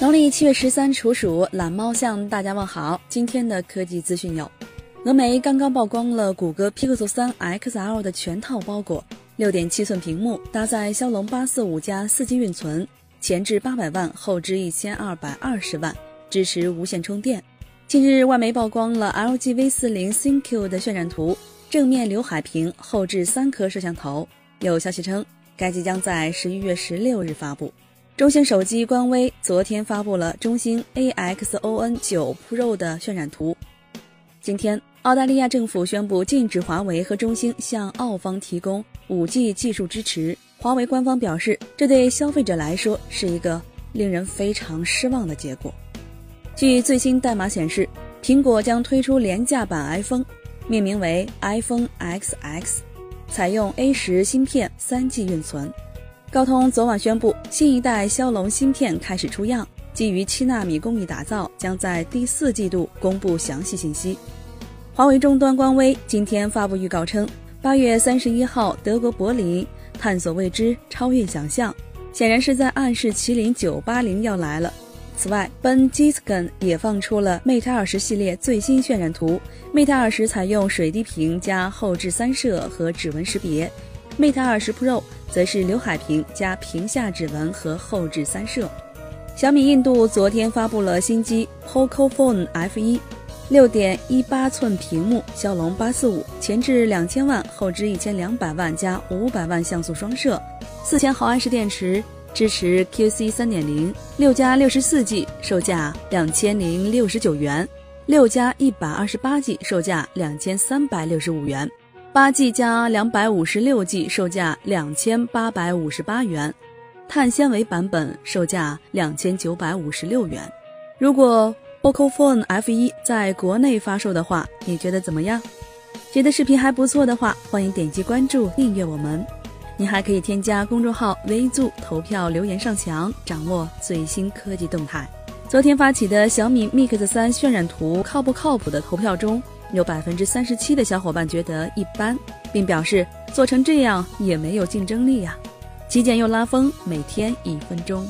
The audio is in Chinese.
农历七月十三处暑，懒猫向大家问好。今天的科技资讯有：峨眉刚刚曝光了谷歌 Pixel 三 XL 的全套包裹，六点七寸屏幕，搭载骁龙八四五加四 G 运存，前置八百万，后置一千二百二十万，支持无线充电。近日，外媒曝光了 LG V 四零 ThinQ 的渲染图，正面刘海屏，后置三颗摄像头。有消息称，该机将在十一月十六日发布。中兴手机官微昨天发布了中兴 AXON 九 Pro 的渲染图。今天，澳大利亚政府宣布禁止华为和中兴向澳方提供 5G 技术支持。华为官方表示，这对消费者来说是一个令人非常失望的结果。据最新代码显示，苹果将推出廉价版 iPhone，命名为 iPhone XX，采用 A 十芯片，3G 运存。高通昨晚宣布，新一代骁龙芯片开始出样，基于七纳米工艺打造，将在第四季度公布详细信息。华为终端官微今天发布预告称，八月三十一号，德国柏林探索未知，超越想象，显然是在暗示麒麟九八零要来了。此外，，Ben g i s k a n 也放出了 Mate 二十系列最新渲染图，Mate 二十采用水滴屏加后置三摄和指纹识别。Mate 二十 Pro 则是刘海屏加屏下指纹和后置三摄。小米印度昨天发布了新机 Pocophone F1，六点一八寸屏幕，骁龙八四五，前置两千万，后置一千两百万加五百万像素双摄，四千毫安时电池，支持 QC 三点零，六加六十四 G，售价两千零六十九元，六加一百二十八 G，售价两千三百六十五元。八 G 加两百五十六 G，售价两千八百五十八元，碳纤维版本售价两千九百五十六元。如果 Pocophone F1 在国内发售的话，你觉得怎么样？觉得视频还不错的话，欢迎点击关注订阅我们。你还可以添加公众号 “VZoo” 投票留言上墙，掌握最新科技动态。昨天发起的小米 Mix 三渲染图靠不靠谱的投票中。有百分之三十七的小伙伴觉得一般，并表示做成这样也没有竞争力呀。极简又拉风，每天一分钟。